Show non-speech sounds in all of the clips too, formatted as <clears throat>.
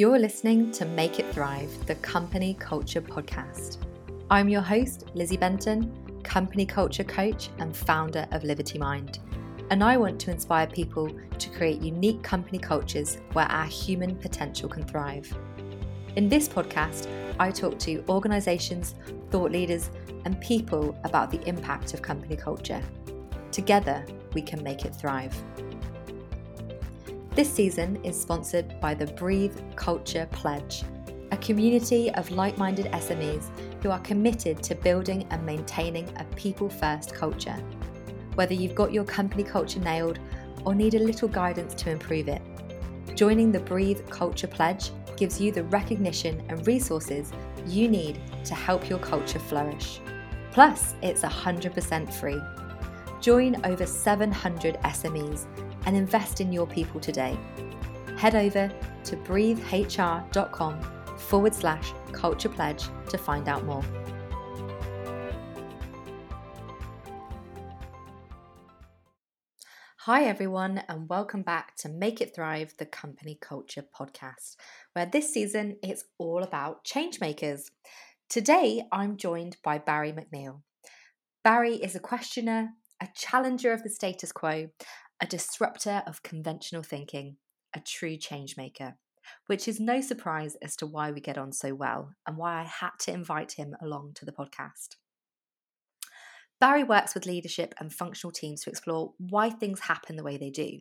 You're listening to Make It Thrive, the company culture podcast. I'm your host, Lizzie Benton, company culture coach and founder of Liberty Mind. And I want to inspire people to create unique company cultures where our human potential can thrive. In this podcast, I talk to organizations, thought leaders, and people about the impact of company culture. Together, we can make it thrive. This season is sponsored by the Breathe Culture Pledge, a community of like minded SMEs who are committed to building and maintaining a people first culture. Whether you've got your company culture nailed or need a little guidance to improve it, joining the Breathe Culture Pledge gives you the recognition and resources you need to help your culture flourish. Plus, it's 100% free. Join over 700 SMEs and invest in your people today. Head over to breathehr.com forward slash culture pledge to find out more. Hi, everyone, and welcome back to Make It Thrive, the Company Culture podcast, where this season it's all about changemakers. Today, I'm joined by Barry McNeil. Barry is a questioner, a challenger of the status quo, a disruptor of conventional thinking, a true change maker, which is no surprise as to why we get on so well and why I had to invite him along to the podcast. Barry works with leadership and functional teams to explore why things happen the way they do,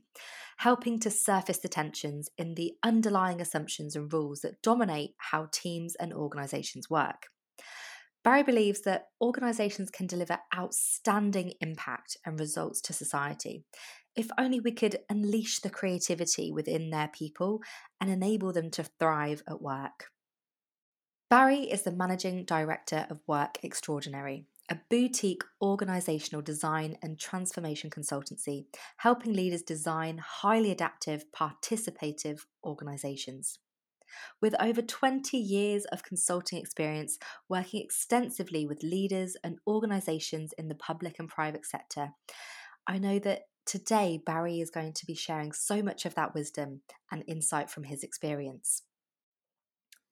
helping to surface the tensions in the underlying assumptions and rules that dominate how teams and organisations work. Barry believes that organisations can deliver outstanding impact and results to society if only we could unleash the creativity within their people and enable them to thrive at work. Barry is the managing director of Work Extraordinary, a boutique organisational design and transformation consultancy helping leaders design highly adaptive, participative organisations. With over 20 years of consulting experience working extensively with leaders and organisations in the public and private sector, I know that Today, Barry is going to be sharing so much of that wisdom and insight from his experience.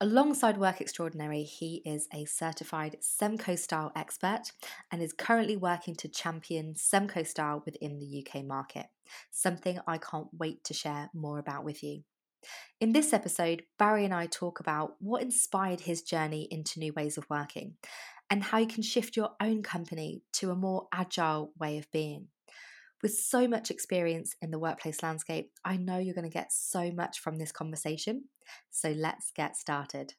Alongside Work Extraordinary, he is a certified Semco style expert and is currently working to champion Semco style within the UK market, something I can't wait to share more about with you. In this episode, Barry and I talk about what inspired his journey into new ways of working and how you can shift your own company to a more agile way of being. With so much experience in the workplace landscape, I know you're going to get so much from this conversation. So let's get started.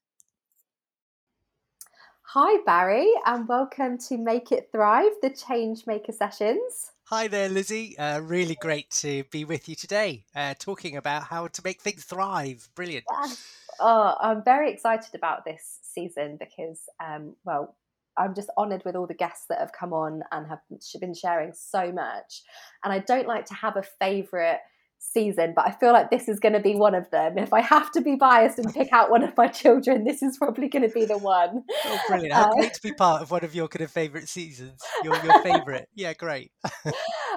Hi, Barry, and welcome to Make It Thrive, the Change Maker Sessions. Hi there, Lizzie. Uh, really great to be with you today, uh, talking about how to make things thrive. Brilliant. Yeah. Oh, I'm very excited about this season because, um, well, I'm just honoured with all the guests that have come on and have been sharing so much. And I don't like to have a favourite season, but I feel like this is going to be one of them. If I have to be biased and pick out one of my children, this is probably going to be the one. Oh, brilliant! Uh, great to be part of one of your kind of favourite seasons. Your your favourite, yeah, great. <laughs>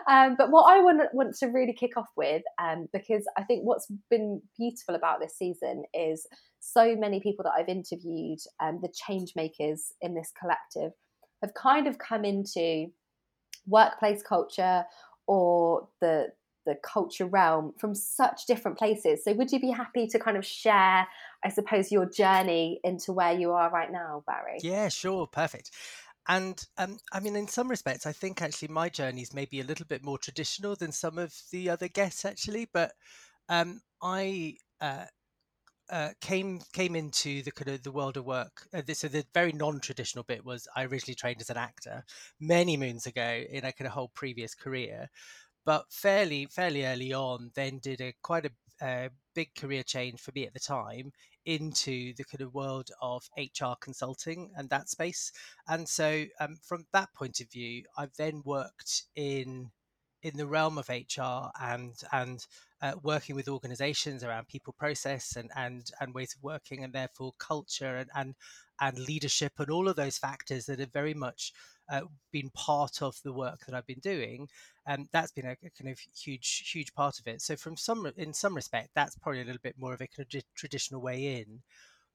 um, but what I want want to really kick off with, um, because I think what's been beautiful about this season is so many people that I've interviewed, um, the change makers in this collective, have kind of come into workplace culture or the the culture realm from such different places. So, would you be happy to kind of share, I suppose, your journey into where you are right now, Barry? Yeah, sure, perfect. And um, I mean, in some respects, I think actually my journey is maybe a little bit more traditional than some of the other guests, actually. But um, I uh, uh, came came into the kind of the world of work. Uh, so the very non-traditional bit was I originally trained as an actor many moons ago in a kind of whole previous career, but fairly fairly early on, then did a quite a, a big career change for me at the time into the kind of world of HR consulting and that space. And so um, from that point of view, I've then worked in in the realm of HR and and uh, working with organizations around people process and, and, and ways of working and therefore culture and, and, and leadership and all of those factors that have very much uh, been part of the work that I've been doing. And um, that's been a, a, kind of huge, huge part of it. So from some, in some respect, that's probably a little bit more of a kind of traditional way in.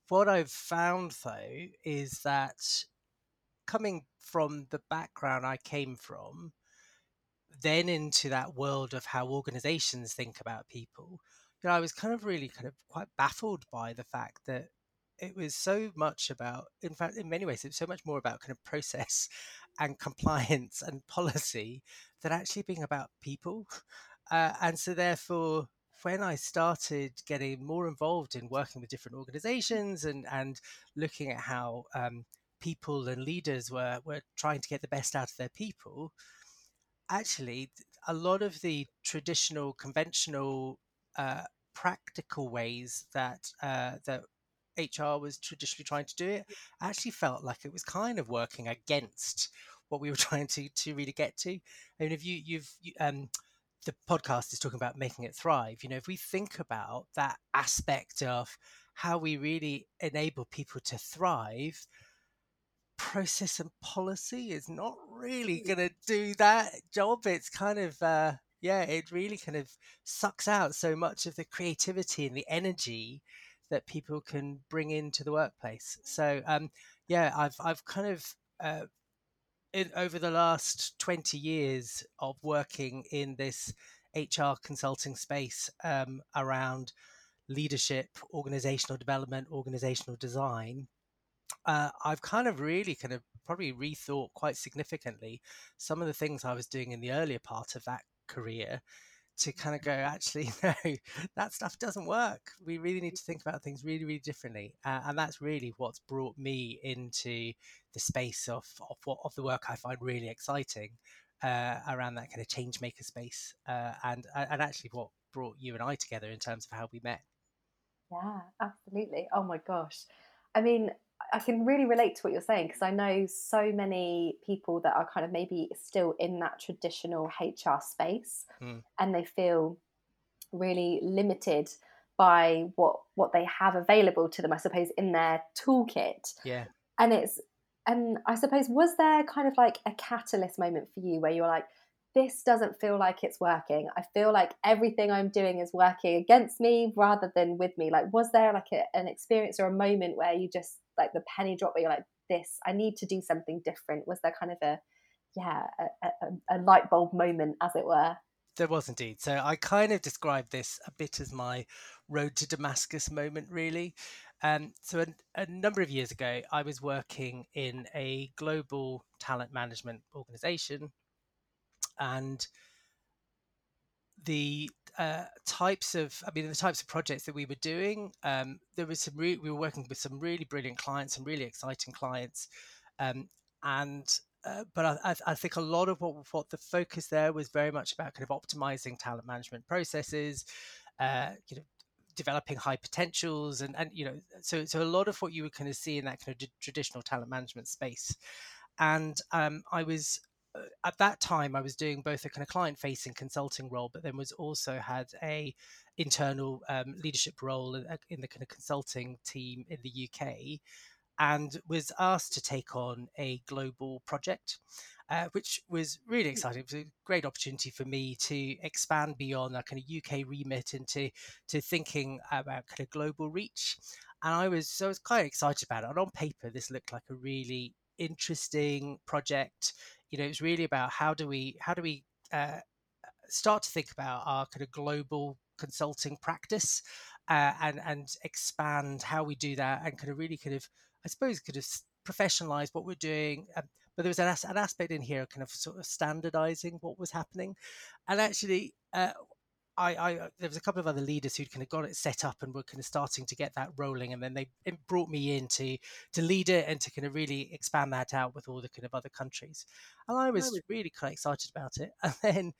What I've found though is that coming from the background I came from, then into that world of how organizations think about people, you know, I was kind of really kind of quite baffled by the fact that it was so much about, in fact, in many ways, it's so much more about kind of process <laughs> and compliance and policy than actually being about people. Uh, and so, therefore, when I started getting more involved in working with different organizations and, and looking at how um, people and leaders were, were trying to get the best out of their people, actually, a lot of the traditional, conventional, uh, practical ways that uh, that HR was traditionally trying to do it actually felt like it was kind of working against what we were <laughs> trying to to really get to. I mean, if you you've you, um, the podcast is talking about making it thrive. You know, if we think about that aspect of how we really enable people to thrive, process and policy is not really going to do that job. It's kind of, uh, yeah, it really kind of sucks out so much of the creativity and the energy that people can bring into the workplace. So, um, yeah, I've I've kind of uh, in, over the last twenty years of working in this HR consulting space um, around leadership, organizational development, organizational design uh, I've kind of really kind of probably rethought quite significantly some of the things I was doing in the earlier part of that career to kind of go, actually, <laughs> no, that stuff doesn't work. We really need to think about things really, really differently. Uh, and that's really what's brought me into the space of, of, what, of the work I find really exciting uh, around that kind of change maker space. Uh, and, and actually what brought you and I together in terms of how we met. Yeah, absolutely. Oh my gosh. I mean, I can really relate to what you're saying because I know so many people that are kind of maybe still in that traditional HR space mm. and they feel really limited by what what they have available to them I suppose in their toolkit. Yeah. And it's and I suppose was there kind of like a catalyst moment for you where you're like this doesn't feel like it's working. I feel like everything I'm doing is working against me rather than with me. Like, was there like a, an experience or a moment where you just like the penny drop where you're like, this, I need to do something different? Was there kind of a, yeah, a, a, a light bulb moment, as it were? There was indeed. So I kind of described this a bit as my road to Damascus moment, really. Um, so a, a, number of years ago, I was working in a global talent management organization and the uh, types of, I mean, the types of projects that we were doing. Um, there was some, re- we were working with some really brilliant clients, some really exciting clients, um, and uh, but I, I, think a lot of what what the focus there was very much about kind of optimizing talent management processes, uh, you know, developing high potentials, and and you know, so so a lot of what you would kind of see in that kind of traditional talent management space, and um, I was at that time I was doing both a kind of client facing consulting role, but then was also had a internal um, leadership role in, in, the kind of consulting team in the UK, and was asked to take on a global project. Uh, which was really hmm. exciting. It was a great opportunity for me to expand beyond that kind of UK remit into to thinking about kind of global reach. And I was so I was quite excited about it. And on paper, this looked like a really interesting project you know, it's really about how do we how do we uh, start to think about our kind of global consulting practice uh, and and expand how we do that and kind of really kind of I suppose kind of professionalize what we're doing. Um, but there was an, an, aspect in here, kind of sort of standardizing what was happening, and actually, uh, I, I uh, there was a couple of other leaders who'd kind of got it set up and were kind of starting to get that rolling, and then they brought me in to to lead it and to kind of really expand that out with all the kind of other countries, and I was really kind of excited about it. <laughs> And then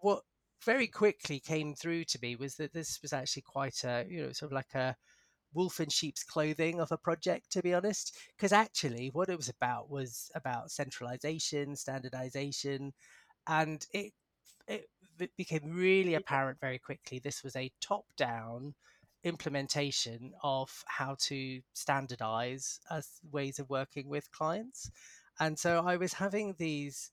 what very quickly came through to me was that this was actually quite a you know sort of like a wolf in sheep's clothing of a project to be honest. Because actually what it was about was about centralization standardization and it it it became really apparent very quickly this was a top down implementation of how to standardize as ways of working with clients. And so I was having these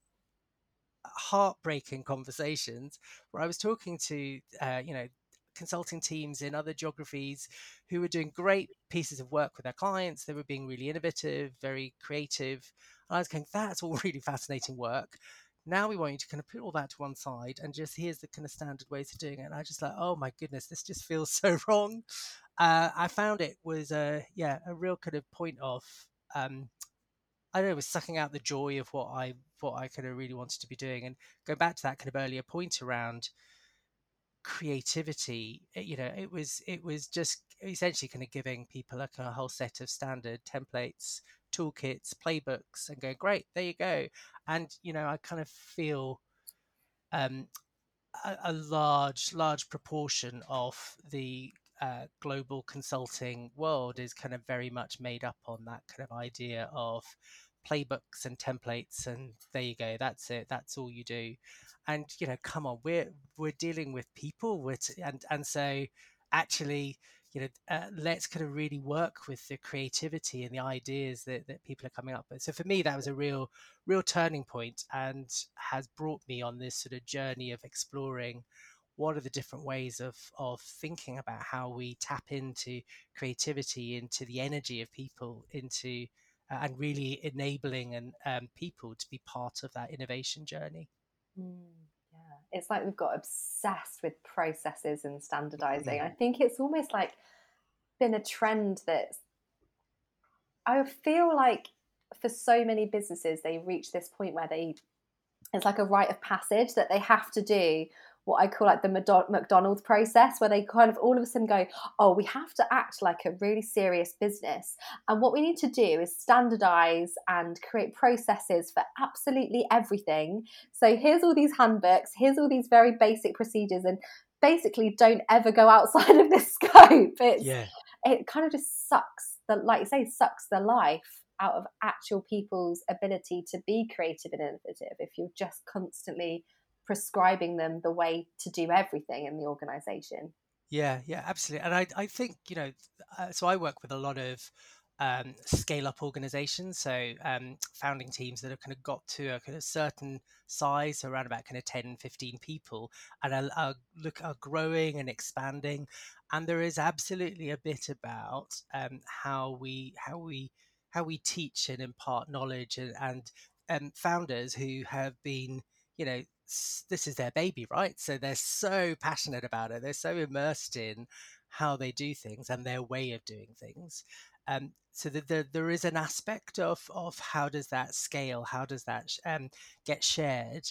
heartbreaking conversations where I was talking to, uh, you know, consulting teams in other geographies who were doing great pieces of work with their clients. They were being really innovative, very creative. And I was going, that's all <laughs> really fascinating work. Now we want you to kind of put all that to one side and just here's the kind of standard ways of doing it. And I just like, oh my goodness, this just feels <laughs> so wrong. Uh, I found it was a yeah a real kind of point of um, I don't know, was sucking out the joy of what I what I kind of really wanted to be doing. And go back to that kind of earlier point around creativity, eh, you know, it was it was just essentially kind of giving people a whole set of standard templates, toolkits, playbooks, and going, great, there you go. And you know, I kind of feel um, a, a large large proportion of the uh, global consulting world is kind of very much made up on that kind of idea of playbooks and templates and there you go that's it that's all you do. And you know come on we're we're dealing with people with and and so actually you know uh, let's kind of really work with the creativity and the ideas that, that people are coming up with. So for me that was a real real turning point and has brought me on this sort of journey of exploring what are the different ways of of thinking about how we tap into creativity into the energy of people into and really enabling and um, people to be part of that innovation journey. Mm, yeah. It's like we've got obsessed with processes and standardizing. I think it's almost like been a trend that i feel like for so many businesses they reach this point where they it's like a rite of passage that they have to do what I call like the McDonald's process, where they kind of all of a sudden go, oh, we have to act like a really serious business. And what we need to do is standardize and create processes for absolutely everything. So here's all these handbooks, here's all these very basic procedures, and basically don't ever go outside <laughs> of this scope. It's, yeah. It kind of just sucks, the, like you say, sucks the life out of actual people's ability to be creative and innovative if you're just constantly prescribing them the way to do everything in the organization. Yeah, yeah, absolutely. And I, I think, you know, uh, so I work with a lot of um, scale up organizations. So um, founding teams that have kind of got to a kind of certain size, so around about kind of 10, 15 people, and are, are, look are growing and expanding. And there is absolutely a bit about um, how we how we how we teach and impart knowledge and, and um, founders who have been you know this is their baby right? So they're so passionate about it they're so immersed in how they do things and their way of doing things. Um, so that there, there is an aspect of of how does that scale how does that um, get shared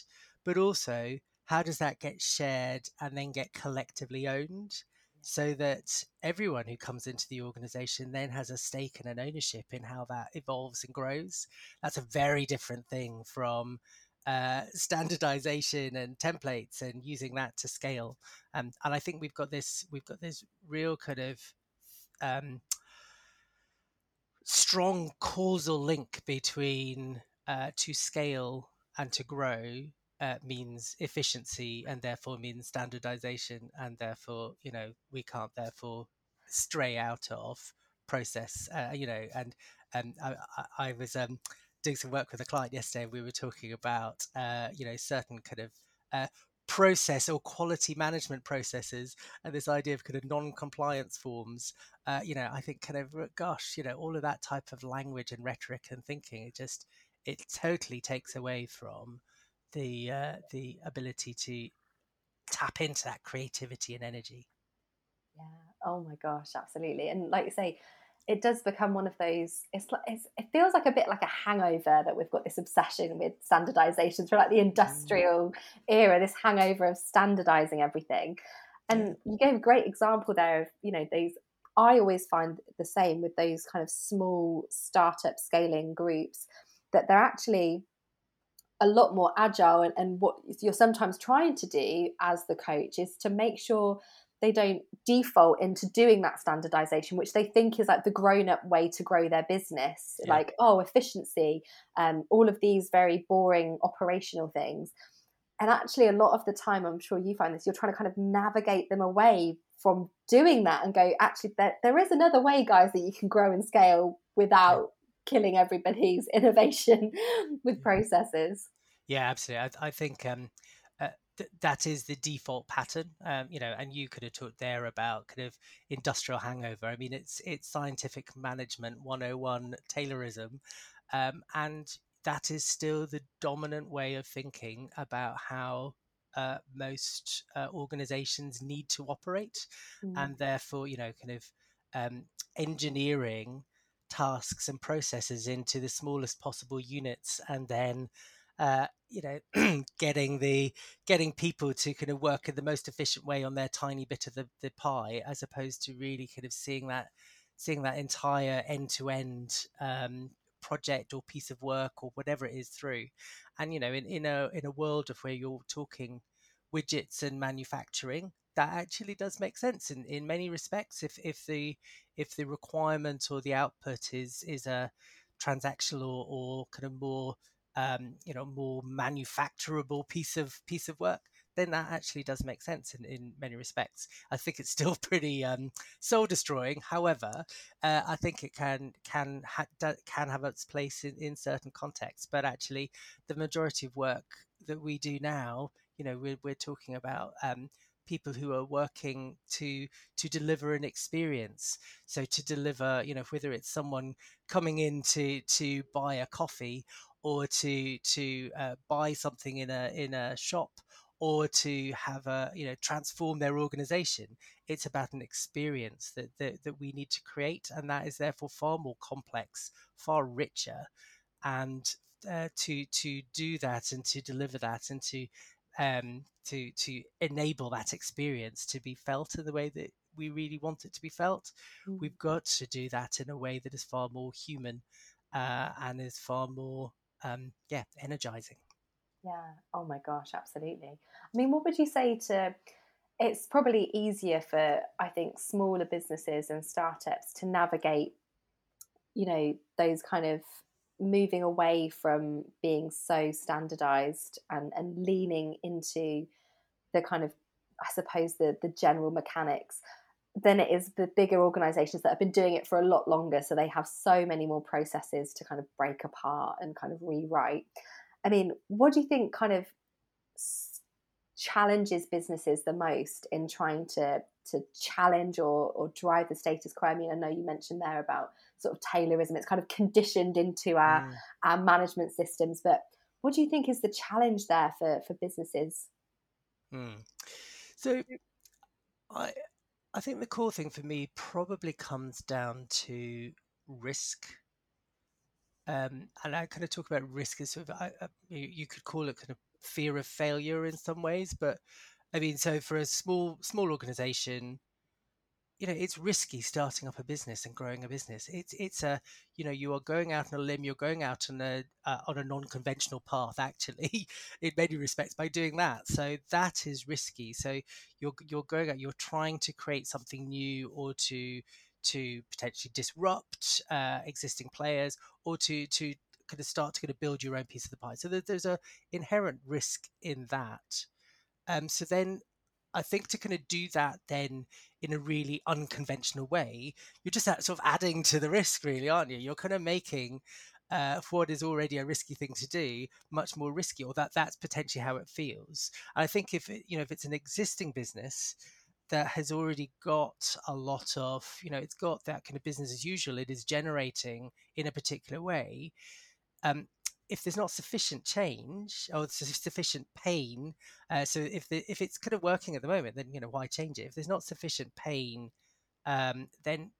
but also how does that get shared and then get collectively owned so that everyone who comes into the organization then has a stake and an ownership in how that evolves and grows? That's a very different thing from uh, standardization and templates and using that to scale. Um, and I think we've got this we've got this real kind of um, strong causal link between uh, to scale and to grow uh, means efficiency and therefore means standardization and therefore you know we can't therefore stray out of process uh, you know and um, I, I, I was um, doing some work with a client yesterday, and we were talking about uh, you know certain kind of uh, process or quality management processes and this idea of kind of non-compliance forms. Uh, you know i think kind of gosh you know all of that type of language and rhetoric and thinking it just it totally takes away from the uh, the ability to tap into that creativity and energy. Yeah. Oh my gosh absolutely. And like you say it does become one of those it's like it's, it feels like a bit like a hangover that we've got this obsession with standardization through like the industrial era this hangover of standardizing everything. And you gave a great example there of you know these i always find the same with those kind of small startup scaling groups that they're actually a lot more agile and, and what you're sometimes trying to do as the coach is to make sure they don't default into doing that standardization which they think is like the grown up way to grow their business. Yeah. like oh efficiency um, all of these very boring operational things. And actually a lot of the time i'm sure you find this you're trying to kind of navigate them away from doing that and go actually there, there is another way guys that you can grow and scale without killing everybody's <laughs> innovation with processes. Yeah absolutely. I, I think um, th- that is the default pattern um, you know and you could have talked there about kind of industrial hangover i mean it's it's scientific management 101 taylorism um, and that is still the dominant way of thinking about how uh, most uh, organizations need to operate mm. and therefore you know kind of um, engineering tasks and processes into the smallest possible units and then uh, you know <clears throat> getting the getting people to kind of work in the most efficient way on their tiny bit of the, the pie as opposed to really kind of seeing that seeing that entire end to end project or piece of work or whatever it is through. And you know in, in a in a world of where you're talking widgets and manufacturing that actually does make sense in, in many respects. If if the if the requirement or the output is is a transactional or, or kind of more um, you know more manufacturable piece of piece of work then that actually does make sense in, in many respects. I think it's still <laughs> pretty um, soul destroying. However, uh, I think it can can ha- can have its place in, in certain contexts. But actually, the majority of work that we do now, you know, we're, we're talking about. Um, people who are working to to deliver an experience so to deliver you know whether it's someone coming in to to buy a coffee or to to uh, buy something in a in a shop or to have a you know transform their organization it's about an experience that, that that we need to create and that is therefore far more complex far richer and uh, to to do that and to deliver that and to um, to to enable that experience to be felt in the way that we really want it to be felt mm. we've got to do that in a way that is far more human uh, and is far more um, yeah energizing yeah. Oh my gosh, absolutely. I mean, what would you say to it's probably easier for I think smaller businesses and startups to navigate you know those kind of moving away from being so standardized and and leaning into the kind of I suppose the the general mechanics than it is the bigger organizations that have been doing it for a lot longer so they have so many more processes to kind of break apart and kind of rewrite I mean, what do you think kind of challenges businesses the most in trying to to challenge or, or drive the status quo? I mean, I know you mentioned there about sort of Taylorism; it's kind of conditioned into our mm. our management systems. But what do you think is the challenge there for for businesses? Mm. So, I I think the core thing for me probably comes down to risk. Um, and I kind of talk about risk as sort of, I, I, you could call it kind of fear of failure in some ways, but I mean, so for a small small organization, you know, it's risky starting up a business and growing a business. It's it's a you know you are going out on a limb, you're going out on a uh, on a non-conventional path actually, <laughs> in many respects by doing that. So that is risky. So you're you're going out, you're trying to create something new or to to potentially disrupt uh, existing players or to to kind of start to kind of build your own piece of the pie. So there's a inherent risk in that. Um, so then I think to kind of do that then in a really unconventional way, you're just sort of adding to the risk, really, aren't you? You're kind of making uh, what is already a risky thing to do much more risky, or that that's potentially how it feels. And I think if it, you know if it's an existing business, that has already got a lot of, you know, it's got that kind of business as usual. It is generating in a particular way. Um, if there's not sufficient change or sufficient pain, uh, so if the, if it's kind of working at the moment, then you know why change it? If there's not sufficient pain, um, then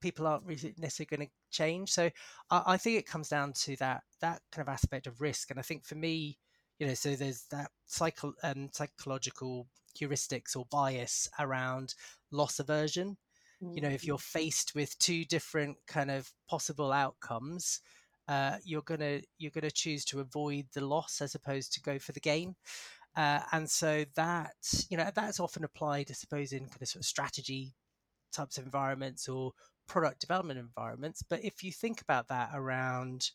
people aren't really necessarily going to change. So I, I, think it comes down to that that kind of aspect of risk. And I think for me, you know, so there's that psycho, um, psychological heuristics or bias around loss aversion. Mm-hmm. You know, if mm-hmm. you're faced with two different kind of possible outcomes, uh, you're gonna you're gonna choose to avoid the loss as opposed to go for the gain. Uh, and so that you know that's often applied, I suppose, in kind of sort of strategy types of environments or product development environments. But if you think about that around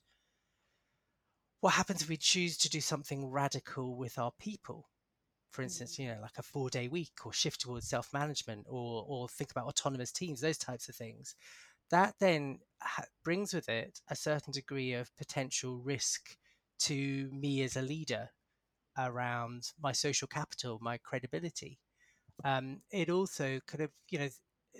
what happens if we choose to do something radical with our people? For instance, Mm. you know, like a four day week or shift towards self management or, or think about autonomous teams, those types of things. That then brings with it a certain degree of potential risk to me as a leader around my social capital, my credibility. Um, it also kind of, you know,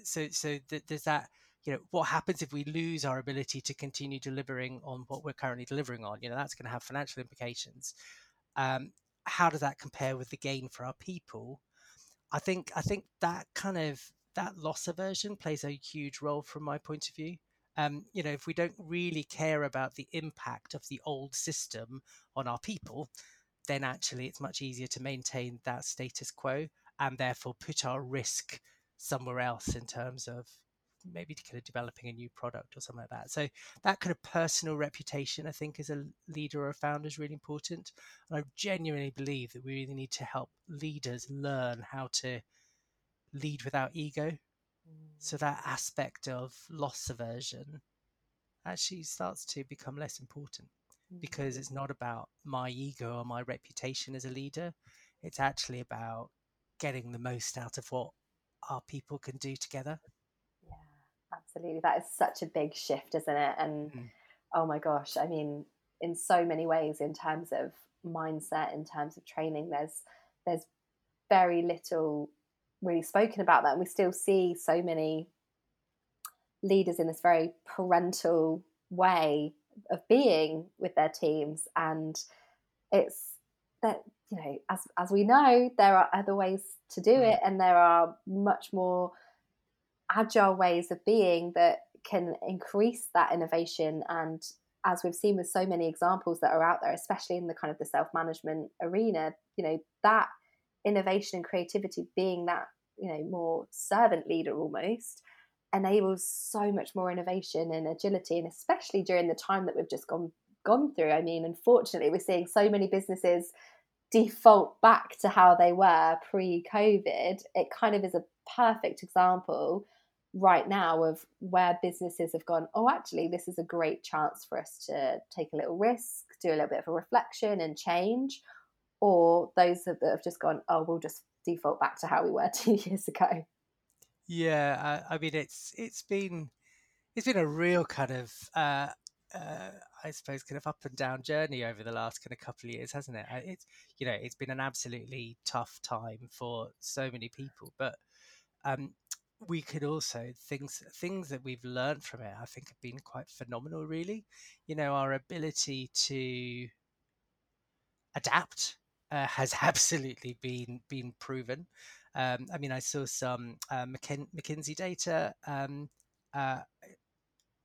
so so th- there's that, you know, what happens if we lose our ability to continue delivering on what we're currently delivering on? You know, that's going to have financial implications. Um, how does that compare with the gain for our people? I think I think that kind of that loss aversion plays a huge role from my point of view. Um, you know, if we don't really care about the impact of the old system on our people, then actually it's much easier to maintain that status quo and therefore put our risk somewhere else in terms of maybe kind of developing a new product or something like that. So that kind of personal reputation, I think, as a leader or a founder is really important. And I genuinely believe that we really need to help leaders learn how to lead without ego. So that aspect of loss aversion actually starts to become less important because it's not about my ego or my reputation as a leader. It's actually about getting the most out of what our people can do together. Yeah, absolutely. That is such a big shift, isn't it? And Mm. oh my gosh, I mean, in so many ways, in terms of mindset, in terms of training, there's there's very little really spoken about that. And we still see so many leaders in this very parental way of being with their teams. And it's that, you know, as as we know, there are other ways to do Mm. it and there are much more agile ways of being that can increase that innovation and as we've seen with so many examples that are out there especially in the kind of the self-management arena you know that innovation and creativity being that you know more servant leader almost enables so much more innovation and agility and especially during the time that we've just gone gone through. I mean unfortunately we're seeing so many businesses default back to how they were pre-covid. It kind of is a perfect example right now of where businesses have gone oh actually this is a great chance for us to take a little risk do a little bit of a reflection and change or those that have just gone oh we'll just default back to how we were <laughs> two years ago Yeah, I, I mean it's it's been it's been a real kind of uh, uh, I suppose kind of up and down journey over the last kind of couple of years, hasn't it? It's you know it's been an absolutely tough time for so many people, but um, we could also things things that we've learned from it. I think have been quite phenomenal. Really, you know, our ability to adapt uh, has <laughs> absolutely been been proven. Um, I mean, I saw some uh, McKin- McKinsey data. Um, uh,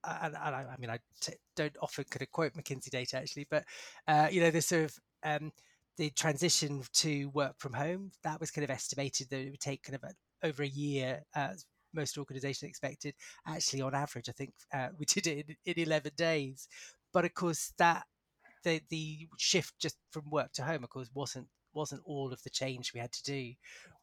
and, and I, I mean, I t- don't often kind of quote McKinsey data actually, but uh, you know, the sort of um, the transition to work from home that was kind of estimated that it would take kind of a, over a year, most organisations expected. Actually, on average, I think uh, <laughs> we did it in, in 11 days. But of course, that the the shift just from work to home, of course, wasn't wasn't all of the change we had to do.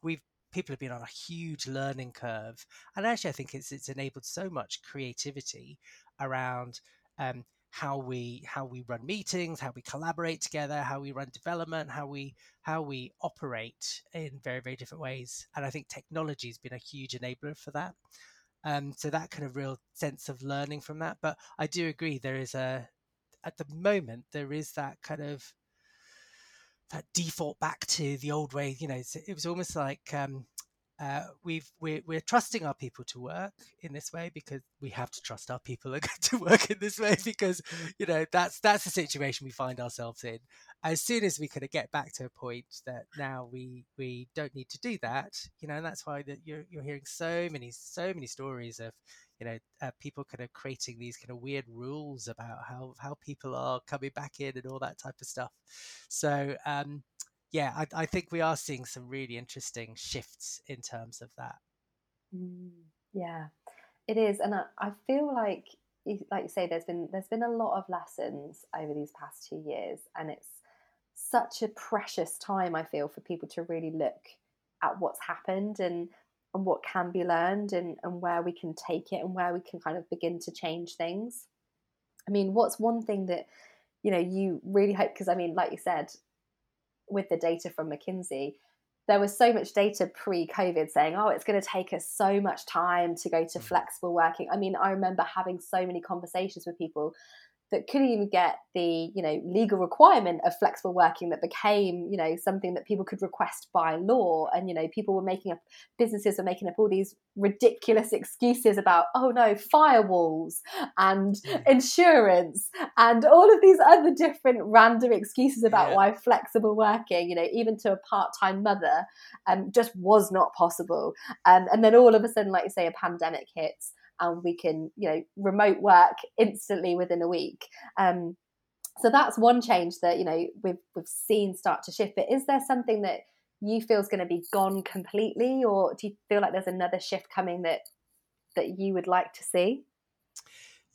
We've people have been on a huge learning curve, and actually, I think it's it's enabled so much creativity around um, how we how we run meetings, how we collaborate together, how we run development, how we how we operate in very very different ways. And I think technology has been a huge enabler for that. Um, so that kind of real sense of learning from that. But I do agree there is a at the moment there is that kind of that default back to the old way. You know, it was almost like um, uh, we've we're, we're trusting our people to work in this way because we have to trust our people are <laughs> going to work in this way because you know that's that's the situation we find ourselves in. As soon as we kind of get back to a point that now we we don't need to do that, you know, and that's why that you're you're hearing so many so many stories of you know uh, people kind of creating these kind of weird rules about how how people are coming back in and all that type of stuff. So um, yeah, I, I, think we are seeing some really interesting shifts in terms of that. Mm, yeah, it is, and I, I, feel like, like you say, there's been there's been a lot of lessons over these past two years, and it's such a precious time. I feel for people to really look at what's happened and and what can be learned, and and where we can take it, and where we can kind of begin to change things. I mean, what's one thing that you know, you really hope because I mean, like you said, with the data from McKinsey, there was so much data pre-COVID saying, "Oh, it's going to take us so much time to go to mm. flexible working." I mean, I remember having so many conversations with people that couldn't even get the you know legal requirement of flexible working that became you know something that people could request by law. And you know people were making up businesses were making up all these ridiculous excuses about oh no firewalls and insurance and all of these other different random excuses about yeah. why flexible working you know even to a part-time mother um, just was not possible. Um, and then all of a sudden like you say a pandemic hits and we can you know remote work instantly within a week. Um, so that's one change that you know we've we've seen start to shift. But is there something that you feel is going to be gone completely or do you feel like there's another shift coming that that you would like to see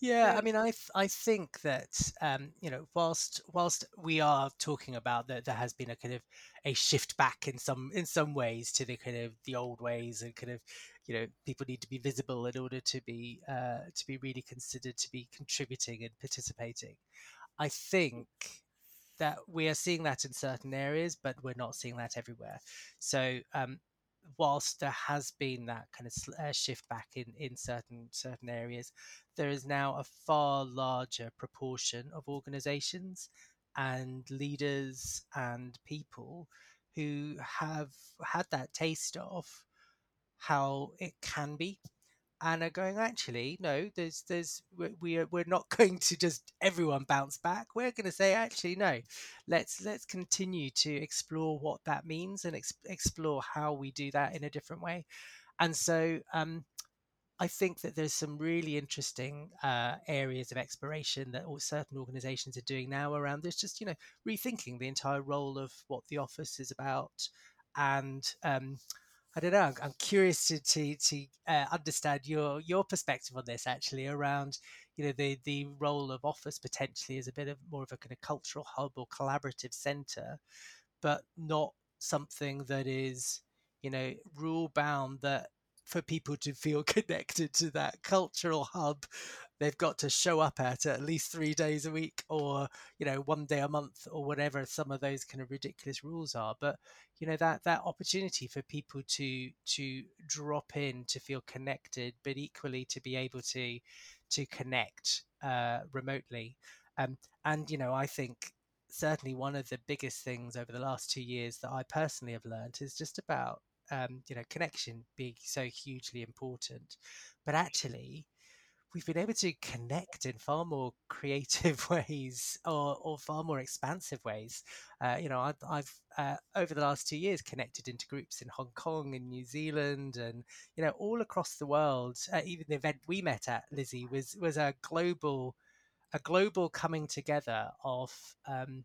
yeah, I mean, I th- I think that um, you know, whilst whilst we are talking about that, there has been a kind of a shift back in some in some ways to the kind of the old ways and kind of you know people need to be visible in order to be uh, to be really considered to be contributing and participating. I think that we are seeing that in certain areas, but we're not seeing that everywhere. So um, whilst there has been that kind of uh, shift back in, in certain certain areas, there is now a far larger proportion of organizations and leaders and people who have had that taste of how it can be and are going actually no there's there's we are we're not <laughs> going to just everyone bounce back. We're going to say actually no. Let's let's continue to explore what that means and ex- explore how we do that in a different way. And so um, I think that there's some really interesting uh, areas of exploration that certain organizations are doing now around this, just, you know, rethinking the entire role of what the office is about and um, I don't know. I'm curious to to, to uh, understand your your perspective on this actually around you know the the role of office potentially as a bit of more of a kind of cultural hub or collaborative center, but not something that is you know rule bound that for people to feel <laughs> connected to that cultural hub they've got to show up at at least three days a week or you know one day a month or whatever some of those kind of ridiculous rules are. But you know that that opportunity for people to to drop in to feel connected but equally to be able to to connect uh, remotely. Um, and you know i think certainly one of the biggest things over the last two years that i personally have learned is just about um, you know connection being so hugely important. But actually we've been able to connect in far more creative <laughs> ways or, or far more expansive ways. Uh, you know, I've, I've uh, over the last two years connected into groups in Hong Kong and New Zealand and you know all across the world. Uh, even the event we met at, Lizzie, was was a global a global coming together of um,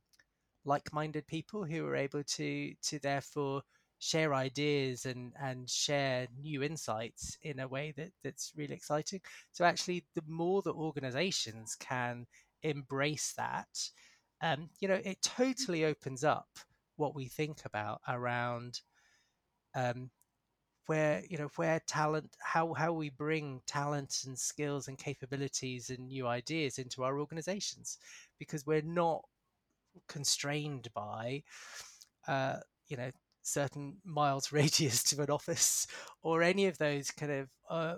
like-minded people who were able to to therefore share ideas and and share new insights in a way that that's really exciting. So actually the more that organizations can embrace that um, you know it totally opens up what we think about around um, where you know where talent how how we bring talent and skills and capabilities and new ideas into our organizations. Because we're not constrained by uh, you know certain miles <laughs> radius to an office or any of those kind of uh,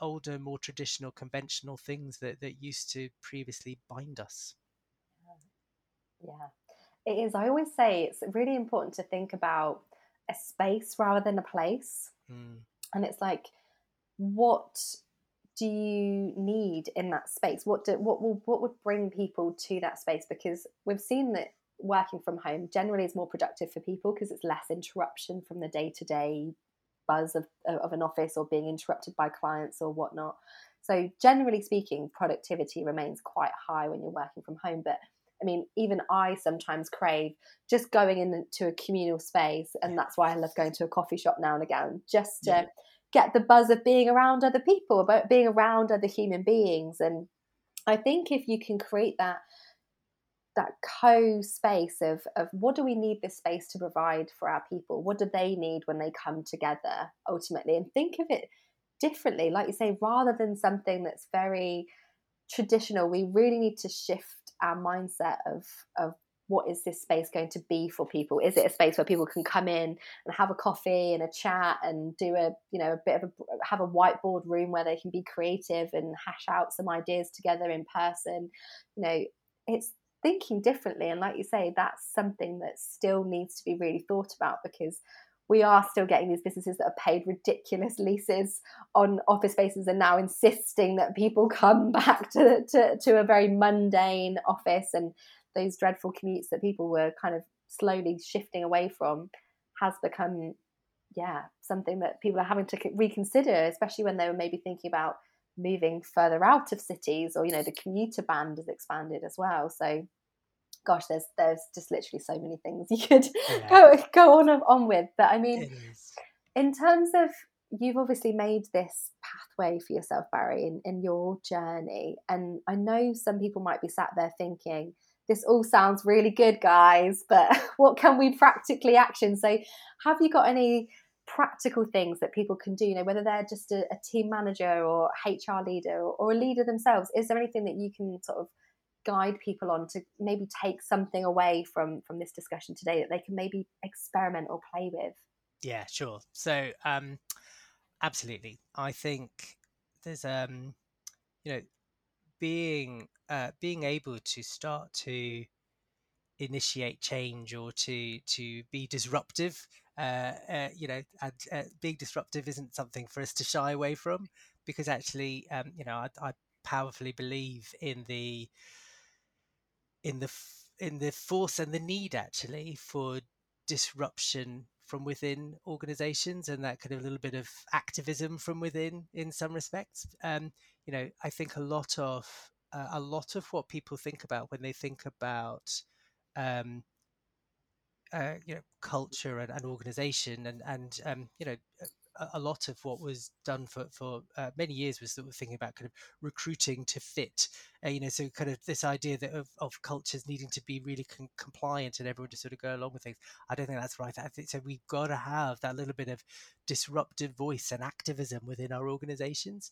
older, more traditional, conventional things that, that used to previously bind us. Yeah, it is. I always say it's really important to think about a space rather than a place. Mm. And it's like, what do you need in that space? What do, what will what would bring people to that space? Because we've seen that working from home generally is more productive for people because it's less interruption from the day to day buzz of, of an office or being interrupted by clients or whatnot. So, generally speaking, productivity remains quite high when you're working from home. But I mean, even I sometimes crave just going into a communal space, and that's why I love going to a coffee shop now and again, just to yeah. get the buzz of being around other people, about being around other human beings. And I think if you can create that that co space of of what do we need this space to provide for our people what do they need when they come together ultimately and think of it differently like you say rather than something that's very traditional we really need to shift our mindset of of what is this space going to be for people? Is it a space where people can come in and have a coffee and a chat and do a you know a bit of a have a whiteboard room where they can be creative and hash out some ideas together in person? You know, it's thinking differently, and like you say, that's something that still needs to be really thought about because we are still getting these businesses that are paid ridiculous leases on office spaces and now insisting that people <laughs> come back to, to, to a very mundane office and those dreadful commutes that people were kind of slowly shifting away from has become yeah something that people are having to reconsider especially when they were maybe thinking about moving further out of cities or you know the commuter band has expanded as well so gosh there's there's just literally so many things <laughs> you could yeah. go go on on with but i mean in terms of you've obviously made this pathway for yourself barry in, in your journey and i know some people might be sat there thinking this all sounds really good, guys, but <laughs> what can we practically action? So, have you got any practical things that people can do? You know, whether they're just a, a team manager or HR leader or, or, a leader themselves, is there anything that you can sort of guide people on to maybe take something away from from this discussion today that they can maybe experiment or play with? Yeah, sure. So, um, absolutely, I think there's um, you know being uh, being able to start to initiate change or to to be disruptive you know and uh, being disruptive isn't something for us to shy away from because actually um, you know I, I, powerfully believe in the in the in the force and the need actually for disruption from within organizations and that kind of little bit of activism from within in some respects. Um, you know i think a lot of uh, a lot of what people think about when they think about um, uh, you know culture and, and organization and and um, you know a, lot of what was done for for uh, many years was sort of thinking about kind of recruiting to fit uh, you know so kind of this idea that of, of cultures needing to be really con- compliant and everyone to sort of go along with things. I don't think that's right. I think so we've got to have that little bit of disruptive voice and activism within our organizations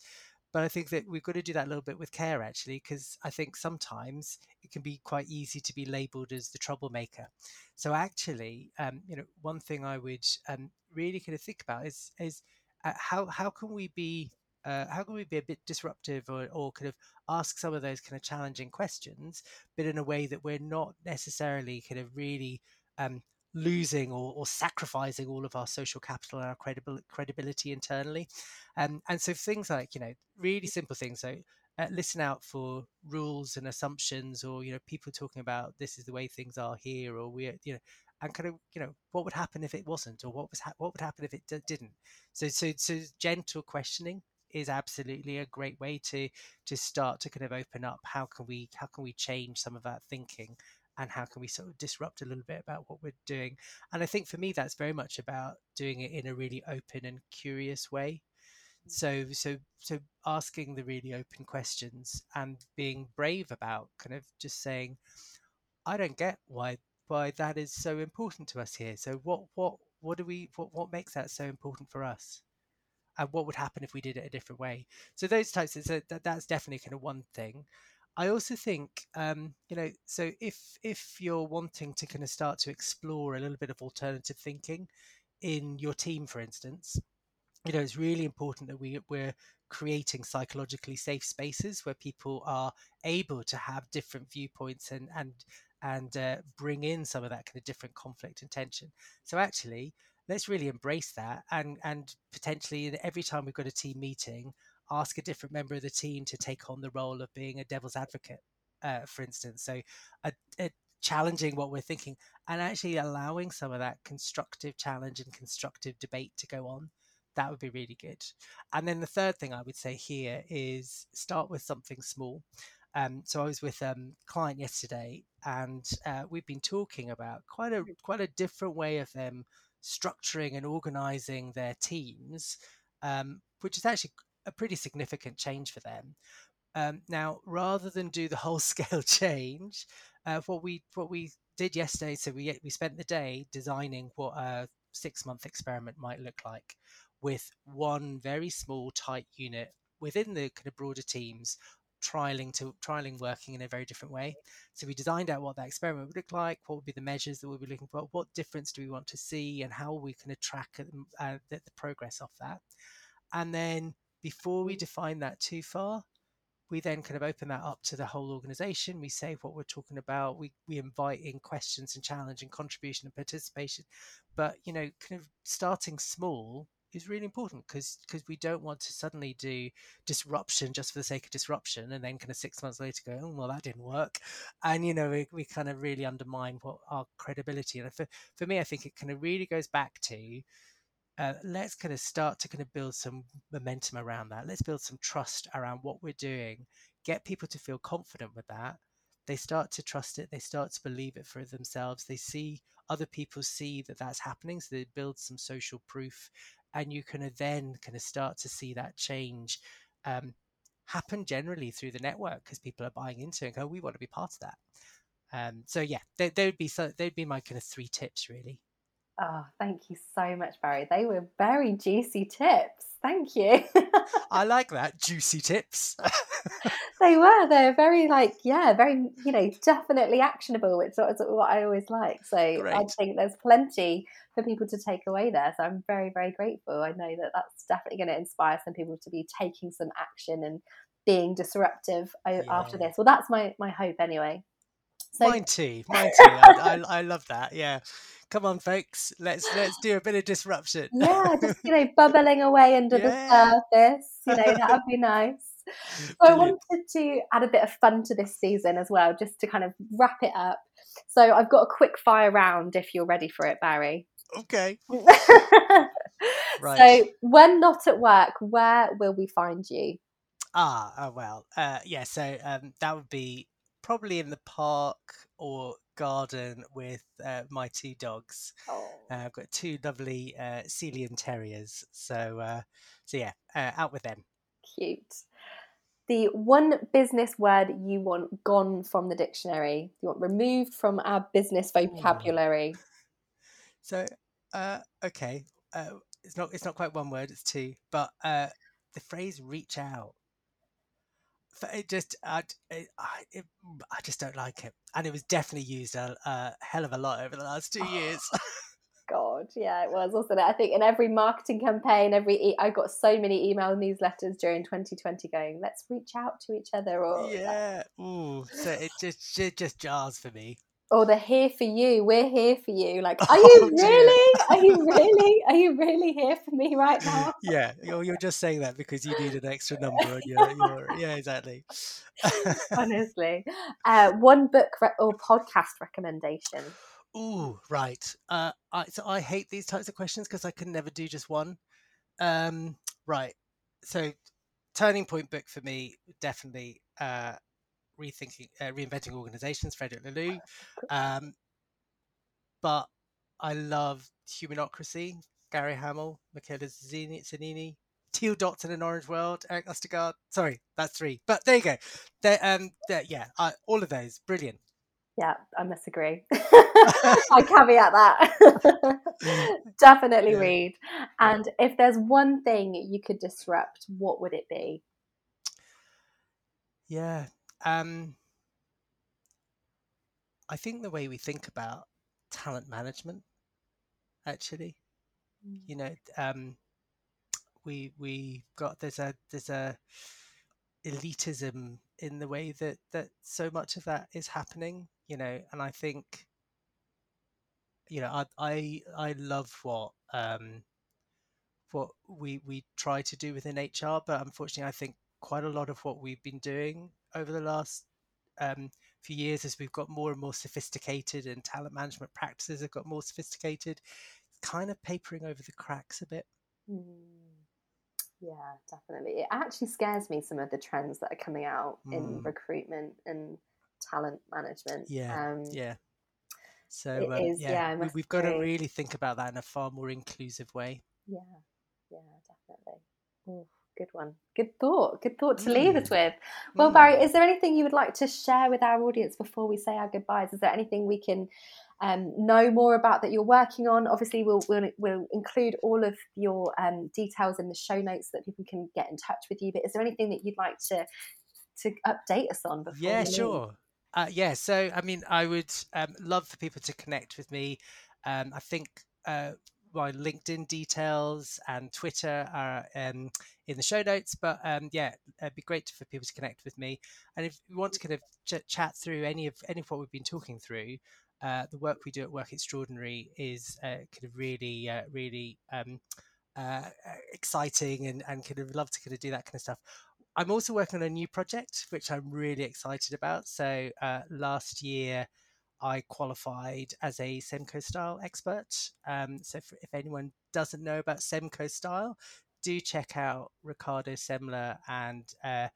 but I think that we've got to do that a little bit with care actually, because I think sometimes it can be quite easy to be labelled as the troublemaker. So actually, um, you know, one thing I would um, really kind of think about is is uh, how how can we be uh, how can we be a bit disruptive or, or kind of ask some of those kind of challenging questions, but in a way that we're not necessarily kind of really um, losing or, or, sacrificing all of our social capital and our credibil- credibility internally. Um, and so things like, you know, really simple things. So uh, listen out for rules and assumptions or, you know, people talking about this is the way things are here or we're, you know, and kind of, you know, what would happen if it wasn't or what was ha- what would happen if it d- didn't. So, so, so gentle questioning is absolutely a great way to to start to kind of open up how can we how can we change some of that thinking and how can we sort of disrupt a little bit about what we're doing. And i think for me that's very much about doing it in a really open and curious way. Mm. so so so asking the really open questions and being brave about kind of just saying i don't get why why that is so important to us here. So what what what do we what, what makes that so important for us? And what would happen if we did it a different way? So those types of so that, that's definitely kind of one thing I also think, um, you know, so if if you're wanting to kind of start to explore a little bit of alternative thinking in your team, for instance, you know, it's really important that we we're creating psychologically safe spaces where people are able to have different viewpoints and and and uh, bring in some of that kind of different conflict and tension. So actually, let's really embrace that and and potentially every time we've got a team meeting ask a different member of the team to take on the role of being a devil's advocate, uh, for instance. So, a, a challenging what we're thinking and actually allowing some of that constructive challenge and constructive debate to go on. That would be really good. And then the third thing I would say here is start with something small. Um, so I was with um, a client yesterday, and uh, we've been talking about quite a quite a different way of them structuring and organizing their teams, um, which is actually a pretty significant change for them. Um, now, rather than do the whole <laughs> scale change, uh, what we what we did yesterday, so we we spent the day designing what a six month experiment might look like, with one very small tight unit within the kind of broader teams trialing to trialing working in a very different way. So we designed out what that experiment would look like, what would be the measures that we'll be looking for, what difference do we want to see, and how we can track uh, the, the progress of that. And then before we define that too far, we then kind of open that up to the whole organization. We say what we're talking about. We we invite in questions and challenge and contribution and participation. But you know, kind of starting small is really important because because we don't want to suddenly do disruption just for the sake of disruption and then kind of six months later go oh well that didn't work and you know we, we kind of really undermine what our credibility and for, for me i think it kind of really goes back to uh, let's kind of start to kind of build some momentum around that let's build some trust around what we're doing get people to feel confident with that they start to trust it they start to believe it for themselves they see other people see that that's happening so they build some social proof and you can then kind of start to see that change um, happen generally through the network because people are buying into it and go, we want to be part of that. Um, so yeah, they would be so they'd be my kind of three tips really. Oh, thank you so much, Barry. They were very juicy tips. Thank you. <laughs> I like that juicy tips. <laughs> they were. They're very like yeah, very you know definitely actionable, which is what I always like. So Great. I think there's plenty for people to take away there. So I'm very very grateful. I know that that's definitely going to inspire some people to be taking some action and being disruptive yeah. after this. Well, that's my my hope anyway. So... Mine too. Mine too. I, I, I love that. Yeah come on folks let's let's do a bit of disruption yeah just you know bubbling away under yeah. the surface you know that would be <laughs> nice so I wanted to add a bit of fun to this season as well, just to kind of wrap it up. So I've got a quick fire round if you're ready for it, Barry. Okay. <laughs> right. So when not at work, where will we find you? Ah, oh, well, uh, yeah. So um, that would be probably in the park or garden with uh, my two dogs. Oh. Uh, I've got two lovely uh, Sealyham Terriers. So, uh, so yeah, uh, out with them. Cute the one business word you want gone from the dictionary, you want removed from our business vocabulary. <laughs> So, uh, okay, uh, it's not it's not quite one word; it's two. But uh, the phrase "reach out," it just I, it, it, mm, I just don't like it, and it was definitely used a, a hell of a lot over the last two years. Oh, <laughs> God, yeah, it was, wasn't it? I think in every marketing campaign, every e- I got so many email newsletters during 2020 going, let's reach out to each other. Or yeah, ooh, so it just it just jars for me. Or they're here for you. We're here for you. Like, <laughs> are you oh, really? <laughs> Are you really? Are you really here for me right now? <laughs> Yeah, you're, you're just saying that because you need an extra number on your, your yeah, exactly. Honestly, uh, one book re- or podcast recommendation. Ooh, right. Uh, I, so I hate these types of questions because I can never do just one. Um, right. So, turning point book for me, definitely uh, rethinking, uh, reinventing organizations, Frederick Laloux. Um, but I love Humanocracy, Gary Hamel, Michele Zanini, Teal Dots in an Orange World, eric Ostergaard. Sorry, that's three. But there you go. They're, um, they're, yeah, all of those, brilliant. Yeah, I must agree. <laughs> I caveat that. <laughs> Definitely yeah. read. And if there's one thing you could disrupt, what would it be? Yeah. Um, I think the way we think about talent management, actually, mm. you know, um, we we got there's a there's a elitism in the way that that so much of that is happening you know and i think you know i i, I love what um what we we try to do within hr but unfortunately i think quite a lot of what we've been doing over the last um, few years as we've got more and more sophisticated and talent management practices have got more sophisticated kind of papering over the cracks a bit mm. Yeah, definitely. It actually scares me some of the trends that are coming out mm. in recruitment and talent management. Yeah, um, yeah. So um, is, yeah, yeah we, have got to really think about that in a far more inclusive way. Yeah, yeah, definitely. Ooh, good one. Good thought. Good thought to mm. leave us mm. with. Well, mm. Barry, is there anything you would like to share with our audience before we say our goodbyes? Is there anything we can um, know more about that you're working on. Obviously, we'll, we'll, we'll include all of your um, details in the show notes so that people can get in touch with you. But is there anything that you'd like to to update us on before? Yeah, sure. Uh, yeah, so I mean, I would um, love for people to connect with me. Um, I think uh, my LinkedIn details and Twitter are um, in the show notes. But um, yeah, it'd be great for people to connect with me. And if you want to kind of ch- chat through any of any of what we've been talking through, uh, the work we do at Work Extraordinary is uh, kind of really, uh, really um, uh, exciting, and and kind of love to kind of do that kind of stuff. I'm also working on a new project, which I'm really excited about. So uh, last year, I qualified as a Semco style expert. Um, so if, if, anyone doesn't know about Semco style, do check out Ricardo Semler and uh,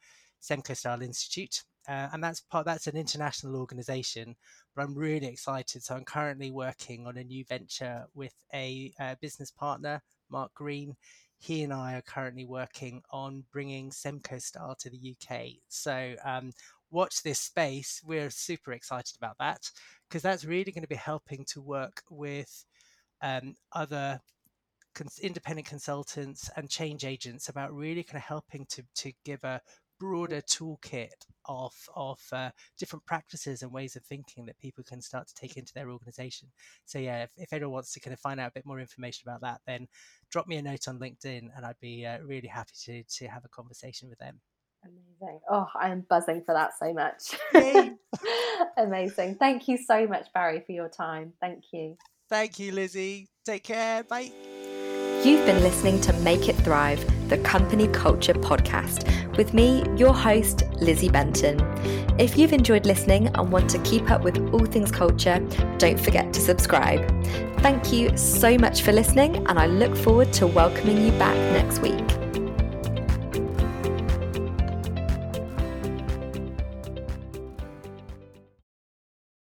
Semco Style Institute. Uh, and that's part that's an international organization but i'm really excited so i'm currently working on a new venture with a, uh, business partner mark green he and I are currently working on bringing Semco Style to the UK. So um, watch this space. We're super excited about that because that's really going to be helping to work with um, other cons- independent consultants and change agents about really kind of helping to to give a broader toolkit of of uh, different practices and ways of thinking that people can start to take into their organization. So yeah, if, if anyone wants to kind of find out a bit more information about that, then drop me a note on LinkedIn, and I'd be uh, really happy to to have a conversation with them. Amazing. Oh, I'm buzzing for that so much. <laughs> Amazing. Thank you so much, Barry, for your time. Thank you. Thank you, Lizzie. Take care. Bye. You've been listening to Make It Thrive, the company culture podcast, with me, your host, Lizzie Benton. If you've enjoyed listening and want to keep up with all things culture, don't forget to subscribe. Thank you so much for listening, and I look forward to welcoming you back next week.